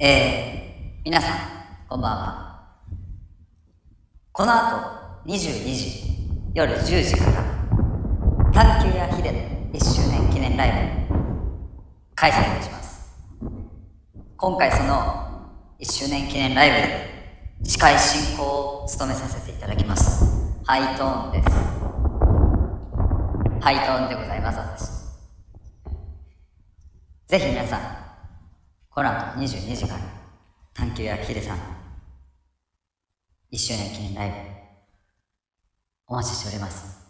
えー、皆さん、こんばんは。この後、22時、夜10時から、探求やヒデの1周年記念ライブ、開催いたします。今回その1周年記念ライブで、司会進行を務めさせていただきます。ハイトーンです。ハイトーンでございます、私。ぜひ皆さん、この後22時から、探求やヒデさん、一周年記念ライブ、お待ちしております。